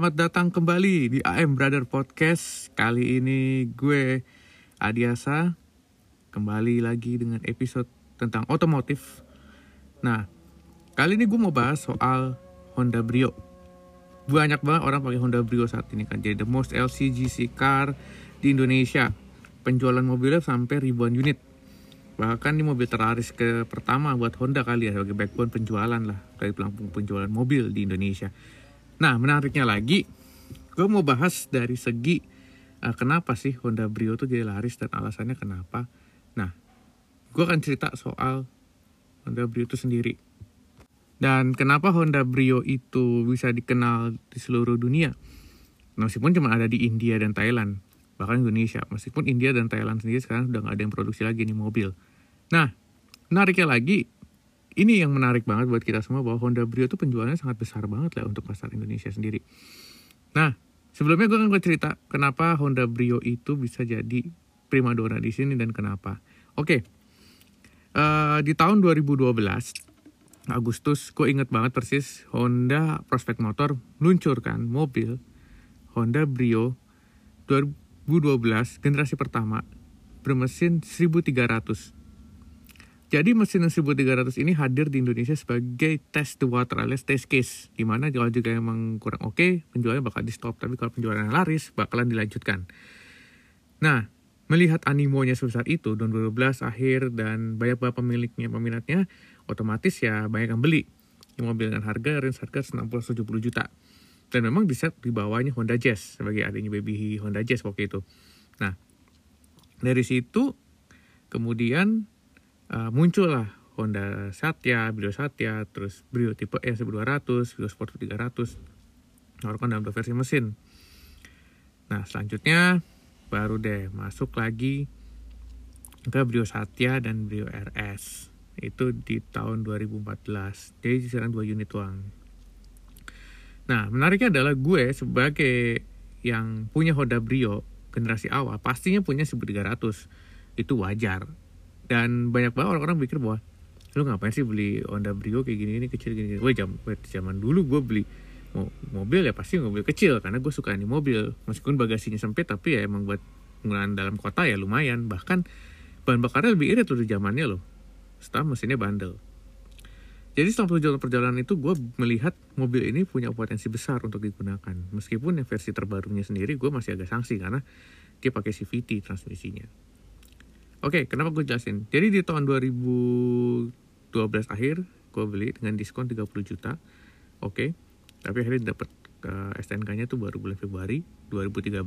Selamat datang kembali di AM Brother Podcast. Kali ini gue Adiasa kembali lagi dengan episode tentang otomotif. Nah, kali ini gue mau bahas soal Honda Brio. Banyak banget orang pakai Honda Brio saat ini kan jadi the most LCGC car di Indonesia. Penjualan mobilnya sampai ribuan unit. Bahkan ini mobil terlaris ke pertama buat Honda kali ya sebagai backbone penjualan lah dari pelampung penjualan mobil di Indonesia. Nah, menariknya lagi, gue mau bahas dari segi uh, kenapa sih Honda Brio tuh jadi laris dan alasannya kenapa. Nah, gue akan cerita soal Honda Brio itu sendiri. Dan kenapa Honda Brio itu bisa dikenal di seluruh dunia. Meskipun cuma ada di India dan Thailand, bahkan Indonesia. Meskipun India dan Thailand sendiri sekarang sudah nggak ada yang produksi lagi nih mobil. Nah, menariknya lagi, ini yang menarik banget buat kita semua bahwa Honda Brio itu penjualannya sangat besar banget lah untuk pasar Indonesia sendiri. Nah, sebelumnya gue akan cerita kenapa Honda Brio itu bisa jadi primadona di sini dan kenapa. Oke, uh, di tahun 2012 Agustus, gue inget banget persis Honda Prospect Motor meluncurkan mobil Honda Brio 2012 generasi pertama bermesin 1300 jadi mesin 1300 ini hadir di Indonesia sebagai test the water alias test case. Di mana kalau juga emang kurang oke, okay, penjualnya bakal di stop. Tapi kalau penjualannya laris, bakalan dilanjutkan. Nah, melihat animonya sebesar itu, tahun 2012 akhir dan banyak banget pemiliknya, peminatnya, otomatis ya banyak yang beli. Yang mobil dengan harga, range harga 60-70 juta. Dan memang di set di bawahnya Honda Jazz sebagai adanya baby Honda Jazz waktu itu. Nah, dari situ kemudian uh, muncullah Honda Satya, Brio Satya, terus Brio tipe E 1200, Brio Sport 300, kan dalam dua versi mesin. Nah selanjutnya baru deh masuk lagi ke Brio Satya dan Brio RS itu di tahun 2014 jadi kisaran dua unit doang nah menariknya adalah gue sebagai yang punya Honda Brio generasi awal pastinya punya 1300 itu wajar dan banyak banget orang-orang pikir bahwa lu ngapain sih beli Honda Brio kayak gini ini kecil gini, gini. Gue jam, zaman dulu gue beli mobil ya pasti mobil kecil karena gue suka ini mobil. Meskipun bagasinya sempit tapi ya emang buat penggunaan dalam kota ya lumayan. Bahkan bahan bakarnya lebih irit tuh di zamannya loh. Setelah mesinnya bandel. Jadi selama perjalanan perjalanan itu gue melihat mobil ini punya potensi besar untuk digunakan. Meskipun yang versi terbarunya sendiri gue masih agak sanksi karena dia pakai CVT transmisinya Oke, okay, kenapa gue jelasin? Jadi di tahun 2012 akhir gue beli dengan diskon 30 juta. Oke. Okay. Tapi akhirnya dapat uh, STNK-nya tuh baru bulan Februari 2013.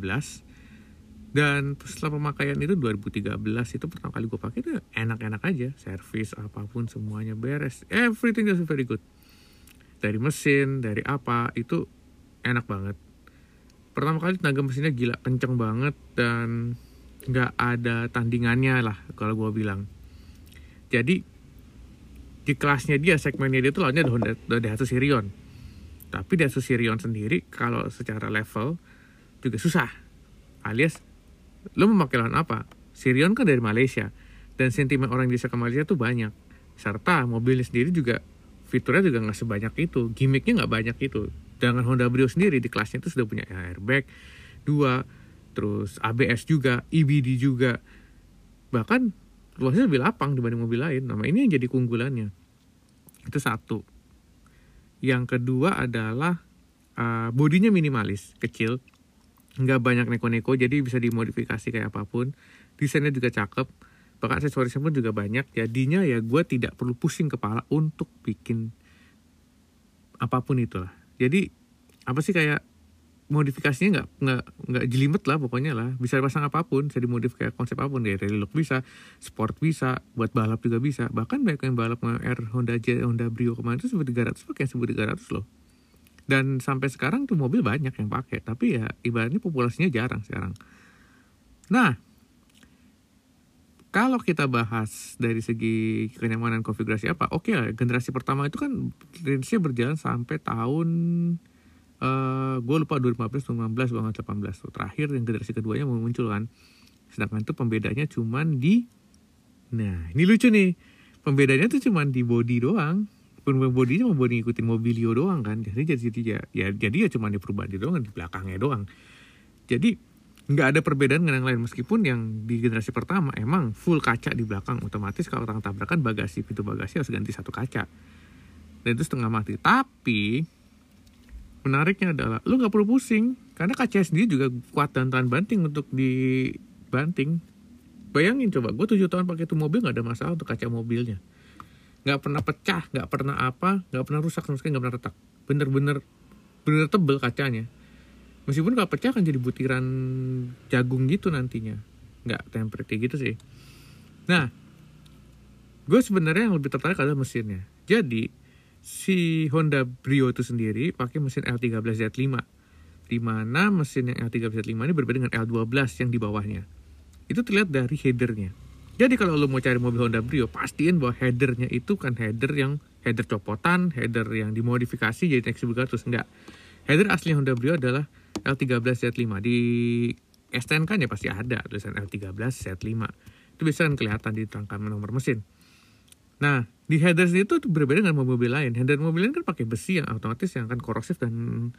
Dan setelah pemakaian itu 2013 itu pertama kali gue pakai itu enak-enak aja, servis apa pun semuanya beres, everything is very good. Dari mesin, dari apa itu enak banget. Pertama kali tenaga mesinnya gila kenceng banget dan nggak ada tandingannya lah kalau gue bilang. Jadi di kelasnya dia segmennya dia tuh lawannya Honda Daihatsu Sirion. Tapi Daihatsu Sirion sendiri kalau secara level juga susah. Alias lo mau pakai lawan apa? Sirion kan dari Malaysia dan sentimen orang bisa ke Malaysia tuh banyak. Serta mobilnya sendiri juga fiturnya juga nggak sebanyak itu. Gimmicknya nggak banyak itu. Dengan Honda Brio sendiri di kelasnya itu sudah punya airbag dua terus ABS juga, EBD juga. Bahkan luasnya lebih lapang dibanding mobil lain. Nah, ini yang jadi keunggulannya. Itu satu. Yang kedua adalah uh, bodinya minimalis, kecil. Nggak banyak neko-neko, jadi bisa dimodifikasi kayak apa pun. Desainnya juga cakep. Bahkan aksesorisnya pun juga banyak. Jadinya ya gue tidak perlu pusing kepala untuk bikin apa pun itulah. Jadi apa sih kayak modifikasinya nggak nggak nggak jelimet lah pokoknya lah. Bisa pasang apa pun bisa dimodif kayak konsep apa pun. Dari rally look bisa sport bisa buat balap juga bisa. Bahkan banyak yang balap R Honda J Honda Brio kemarin itu sebut 300 pakai sebut 300 loh. Dan sampai sekarang tuh mobil banyak yang pakai tapi ya ibaratnya populasinya jarang sekarang. Nah kalau kita bahas dari segi kenyamanan konfigurasi apa, oke okay lah, generasi pertama itu kan range berjalan sampai tahun eh, gue lupa 2015 2016 gue 18 tuh terakhir yang generasi keduanya mau muncul kan. Sedangkan itu pembedanya cuman di nah ini lucu nih. Pembedanya tuh cuman di body doang. Perubahan bodinya mau body ngikutin mobilio doang kan. Jadi jadi ya, ya jadi ya cuma di perubahan di doang di belakangnya doang. Jadi nggak ada perbedaan dengan yang lain. Meskipun yang di generasi pertama emang full kaca di belakang. Otomatis kalau orang tabrakan bagasi pintu bagasi harus ganti satu kaca. Dan itu setengah mati. Tapi menariknya adalah lu nggak perlu pusing. Karena kaca sendiri juga kuat dan tahan banting untuk dibanting. Bayangin coba gue tujuh tahun pakai itu mobil nggak ada masalah untuk kaca mobilnya. Nggak pernah pecah nggak pernah apa nggak pernah rusak sama sekali nggak pernah retak. Bener-bener bener tebel kacanya. Meskipun kalau pecah kan jadi butiran jagung gitu nantinya. Nggak tempered gitu sih. Nah gue sebenarnya yang lebih tertarik adalah mesinnya. Jadi si Honda Brio itu sendiri pakai mesin L13Z5 di mana mesin yang L13Z5 ini berbeda dengan L12 yang di bawahnya itu terlihat dari headernya jadi kalau lo mau cari mobil Honda Brio, pastiin bahwa headernya itu kan header yang header copotan, header yang dimodifikasi jadi XC300. Enggak. Header asli Honda Brio adalah L13Z5. Di STNK nya pasti ada tulisan L13Z5. Itu bisa kan kelihatan di rangkaian nomor mesin. Nah, di header itu berbeda dengan mobil lain. Header mobil lain kan pakai besi yang otomatis yang akan korosif dan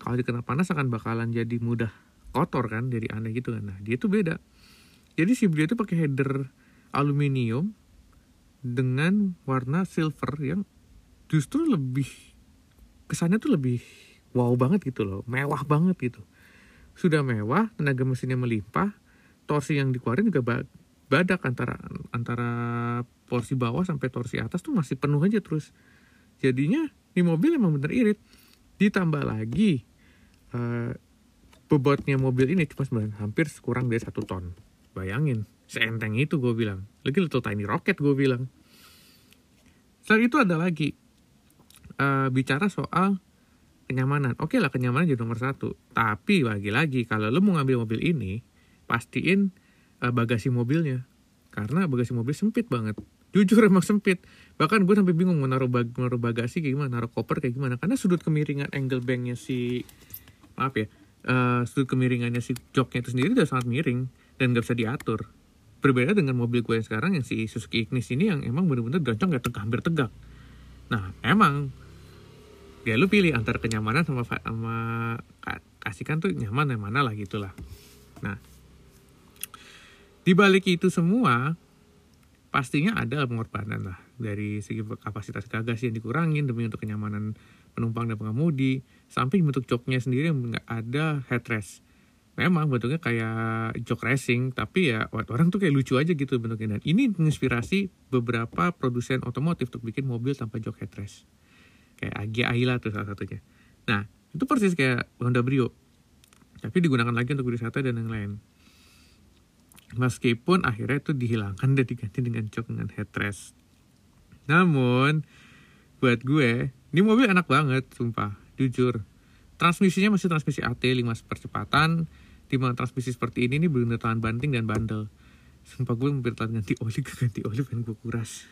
kalau dikena panas akan bakalan jadi mudah kotor kan, jadi aneh gitu kan. Nah, dia itu beda jadi si Brio itu pakai header aluminium dengan warna silver yang justru lebih kesannya tuh lebih wow banget gitu loh, mewah banget gitu. Sudah mewah, tenaga mesinnya melimpah, torsi yang dikeluarin juga badak antara antara porsi bawah sampai torsi atas tuh masih penuh aja terus. Jadinya di mobil emang bener irit. Ditambah lagi uh, bobotnya mobil ini cuma sebenarnya hampir kurang dari satu ton Bayangin, seenteng itu gue bilang. Lagi little tiny rocket gue bilang. Selain itu ada lagi. Uh, bicara soal kenyamanan. Oke okay lah kenyamanan jadi nomor satu. Tapi lagi-lagi kalau lo mau ngambil mobil ini, pastiin uh, bagasi mobilnya. Karena bagasi mobil sempit banget. Jujur emang sempit. Bahkan gue sampai bingung mau naruh, bag naruh bagasi kayak gimana, naruh koper kayak gimana. Karena sudut kemiringan angle banknya si, maaf ya, uh, sudut kemiringannya si joknya itu sendiri udah sangat miring dan gak bisa diatur. Berbeda dengan mobil gue yang sekarang yang si Suzuki Ignis ini yang emang bener-bener gancang kayak tegak, hampir tegak. Nah, emang ya lu pilih antara kenyamanan sama sama kasihkan tuh nyaman yang mana lah gitulah. Nah, di balik itu semua pastinya ada pengorbanan lah dari segi kapasitas bagasi yang dikurangin demi untuk kenyamanan penumpang dan pengemudi. Sampai bentuk joknya sendiri nggak ada headrest memang bentuknya kayak jok racing tapi ya orang tuh kayak lucu aja gitu bentuknya. Dan ini menginspirasi beberapa produsen otomotif untuk bikin mobil tanpa jok headrest kayak Agia Ayla tuh salah satunya. Nah itu persis kayak Honda Brio tapi digunakan lagi untuk wisata dan yang lain meskipun akhirnya itu dihilangkan dan diganti dengan jok dengan headrest. Namun buat gue ini mobil enak banget sumpah jujur. Transmisinya masih transmisi AT 5 percepatan. Timbang transmisi seperti ini nih benar tahan banting dan bandel. Sumpah gue hampir tahan ganti oli ke ganti oli pengen gue kuras.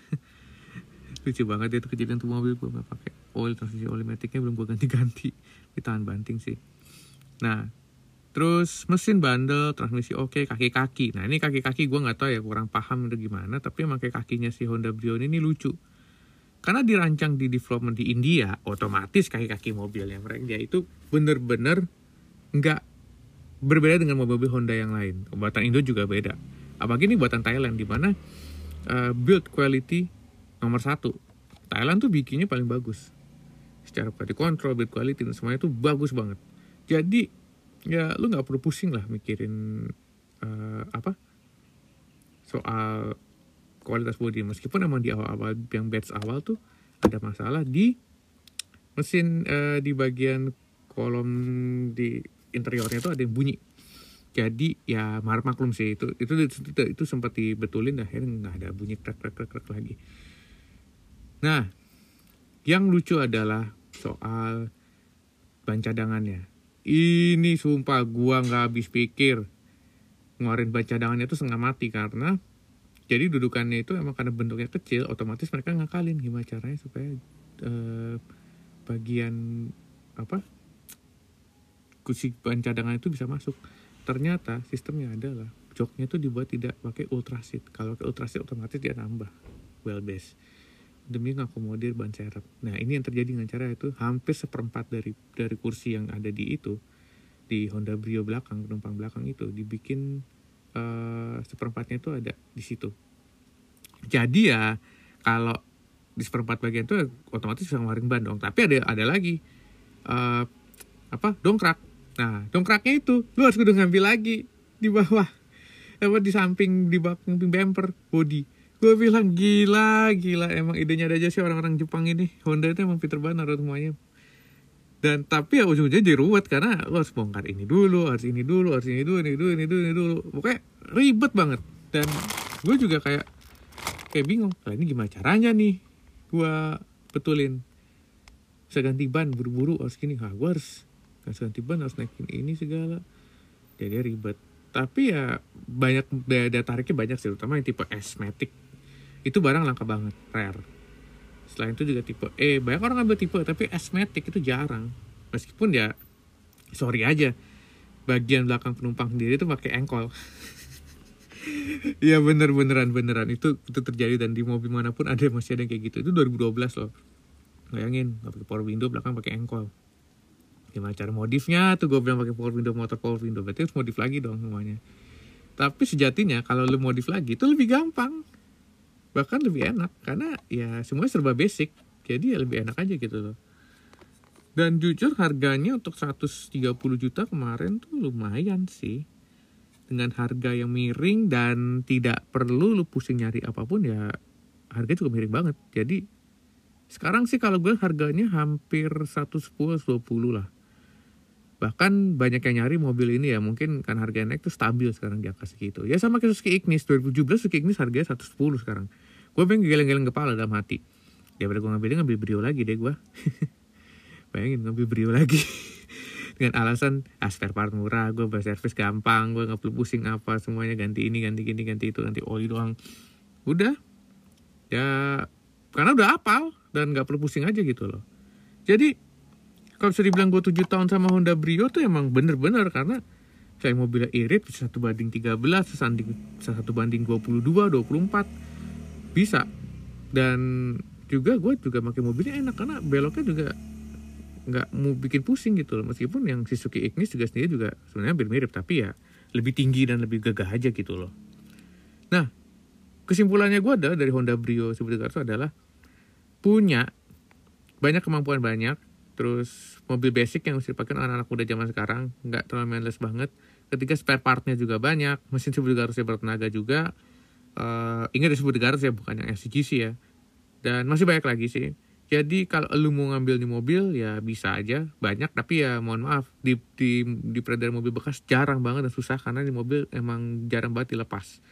Lucu banget itu kejadian tuh mobil gue gak pakai oil transmisi oli metiknya belum gue ganti-ganti. Tahan banting sih. Nah terus mesin bandel transmisi oke okay, kaki-kaki nah ini kaki-kaki gue nggak tahu ya kurang paham itu gimana tapi pakai kakinya si Honda Brio ini lucu karena dirancang di development di India otomatis kaki-kaki mobilnya mereka dia itu bener-bener nggak berbeda dengan mobil-mobil Honda yang lain. Buatan Indo juga beda. Apalagi ini buatan Thailand, di mana uh, build quality nomor satu. Thailand tuh bikinnya paling bagus. Secara quality control, build quality, dan semuanya tuh bagus banget. Jadi, ya lu nggak perlu pusing lah mikirin uh, apa soal kualitas bodi. Meskipun emang di awal-awal yang batch awal tuh ada masalah di mesin uh, di bagian kolom di interiornya itu ada yang bunyi. Jadi ya maklum sih. Itu itu itu, itu, itu sempat dibetulin akhirnya nggak ada bunyi krek krek krek krek lagi. Nah yang lucu adalah soal ban cadangannya ini sumpah gua nggak habis pikir. Ngeluarin ban cadangannya itu setengah mati karena jadi dudukannya itu emang karena bentuknya kecil otomatis mereka ngakalin gimana caranya supaya uh, bagian apa kursi ban cadangan itu bisa masuk. Ternyata sistemnya adalah joknya itu dibuat tidak pakai ultraseat kalau pakai ultraseat otomatis dia nambah. Wheelbase demi ngakomodir ban serep. Nah ini yang terjadi dengan cara itu hampir seperempat dari dari kursi yang ada di itu di Honda Brio belakang penumpang belakang itu dibikin uh, seperempatnya itu ada di situ. Jadi ya kalau di seperempat bagian itu otomatis bisa ngeluarin ban dong. Tapi ada ada lagi uh, apa dongkrak. Nah dongkraknya itu lu harus kudu ngambil lagi di bawah apa di samping di samping bumper body gue bilang gila gila emang idenya ada aja sih orang-orang Jepang ini. Honda itu emang Peter Banner semuanya dan tapi ya ujung-ujungnya jadi ruwet karena lo harus bongkar ini dulu harus ini dulu harus ini dulu ini dulu ini dulu ini dulu. Pokoknya ribet banget. Dan gue juga kayak kayak bingung lah ini gimana caranya nih gue betulin bisa ganti ban buru-buru harus gini. Ah gue harus ganti ban harus naikin ini segala. Jadi ribet. Tapi ya banyak daya tariknya banyak sih terutama yang tipe S Matic itu barang langka banget rare. Selain itu juga tipe E. Banyak orang ngambil tipe tapi asmetik itu jarang. Meskipun ya sorry aja bagian belakang penumpang sendiri itu pakai engkol. Iya bener beneran beneran. Itu itu terjadi dan di mobil mana pun ada masih ada yang kayak gitu. Itu 2012 loh. Bayangin nggak pakai power window belakang pakai engkol. Gimana cara modifnya tuh? Gue bilang pakai power window motor power window. Berarti harus modif lagi dong semuanya. Tapi sejatinya kalau lu modif lagi itu lebih gampang bahkan lebih enak karena ya semuanya serba basic. Jadi ya lebih enak aja gitu loh. Dan jujur harganya untuk 130 juta kemarin tuh lumayan sih. Dengan harga yang miring dan tidak perlu lu pusing nyari apa pun ya harga juga miring banget. Jadi sekarang sih kalau gue harganya hampir 110 120 lah. Bahkan banyak yang nyari mobil ini ya mungkin kan harganya naik tuh stabil sekarang di angka segitu. Ya sama kayak Suzuki Ignis 2017 Suzuki Ignis harganya 110 sekarang gue pengen geleng-geleng kepala dalam hati. Daripada gue ngambilnya ngambil brio lagi deh gue bayangin ngambil brio lagi. Dengan alasan ah spare part murah gue bahas servis gampang gue nggak perlu pusing apa semuanya ganti ini ganti gini ganti itu ganti oli doang. Udah. Ya karena udah apal dan nggak perlu pusing aja gitu loh. Jadi kalau bisa dibilang gue 7 tahun sama Honda Brio tuh emang bener-bener karena saya mobilnya irit satu banding 13 sesanding satu banding 22 24 bisa. Dan juga gue juga pakai mobilnya enak karena beloknya juga nggak mau bikin pusing gitu loh. Meskipun yang Suzuki Ignis juga sendiri juga sebenarnya hampir mirip tapi ya lebih tinggi dan lebih gagah aja gitu loh. Nah kesimpulannya gue adalah dari Honda Brio seperti itu adalah punya banyak kemampuan banyak terus mobil basic yang mesti dipakai anak-anak muda zaman sekarang nggak terlalu mindless banget. Ketika spare partnya juga banyak mesin sumber harusnya bertenaga juga uh, ingat disebut Garus ya bukan yang SCGC ya. Dan masih banyak lagi sih. Jadi kalau lu mau ngambil di mobil ya bisa aja. Banyak tapi ya mohon maaf di di di peredaran mobil bekas jarang banget dan susah karena di mobil emang jarang banget dilepas.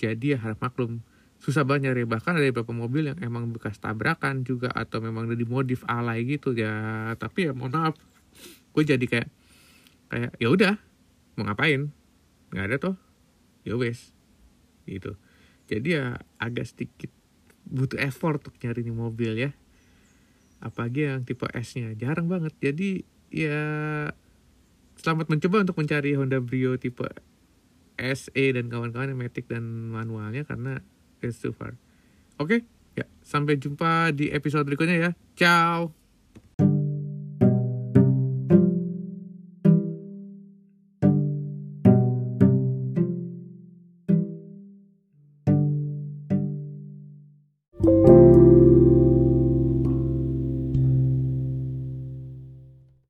Jadi ya harap maklum. Susah banget nyari. Bahkan ada beberapa mobil yang emang bekas tabrakan juga atau memang udah dimodif alay gitu. Ya tapi ya mohon maaf. Gue jadi kayak kayak ya udah mau ngapain? Nggak ada toh. Ya wes. Gitu jadi ya agak sedikit butuh effort untuk nyari nih mobil ya apalagi yang tipe S nya jarang banget jadi ya selamat mencoba untuk mencari Honda Brio tipe SE dan kawan-kawan Matic dan manualnya karena it's too far. Oke, okay? ya sampai jumpa di episode berikutnya ya. Ciao.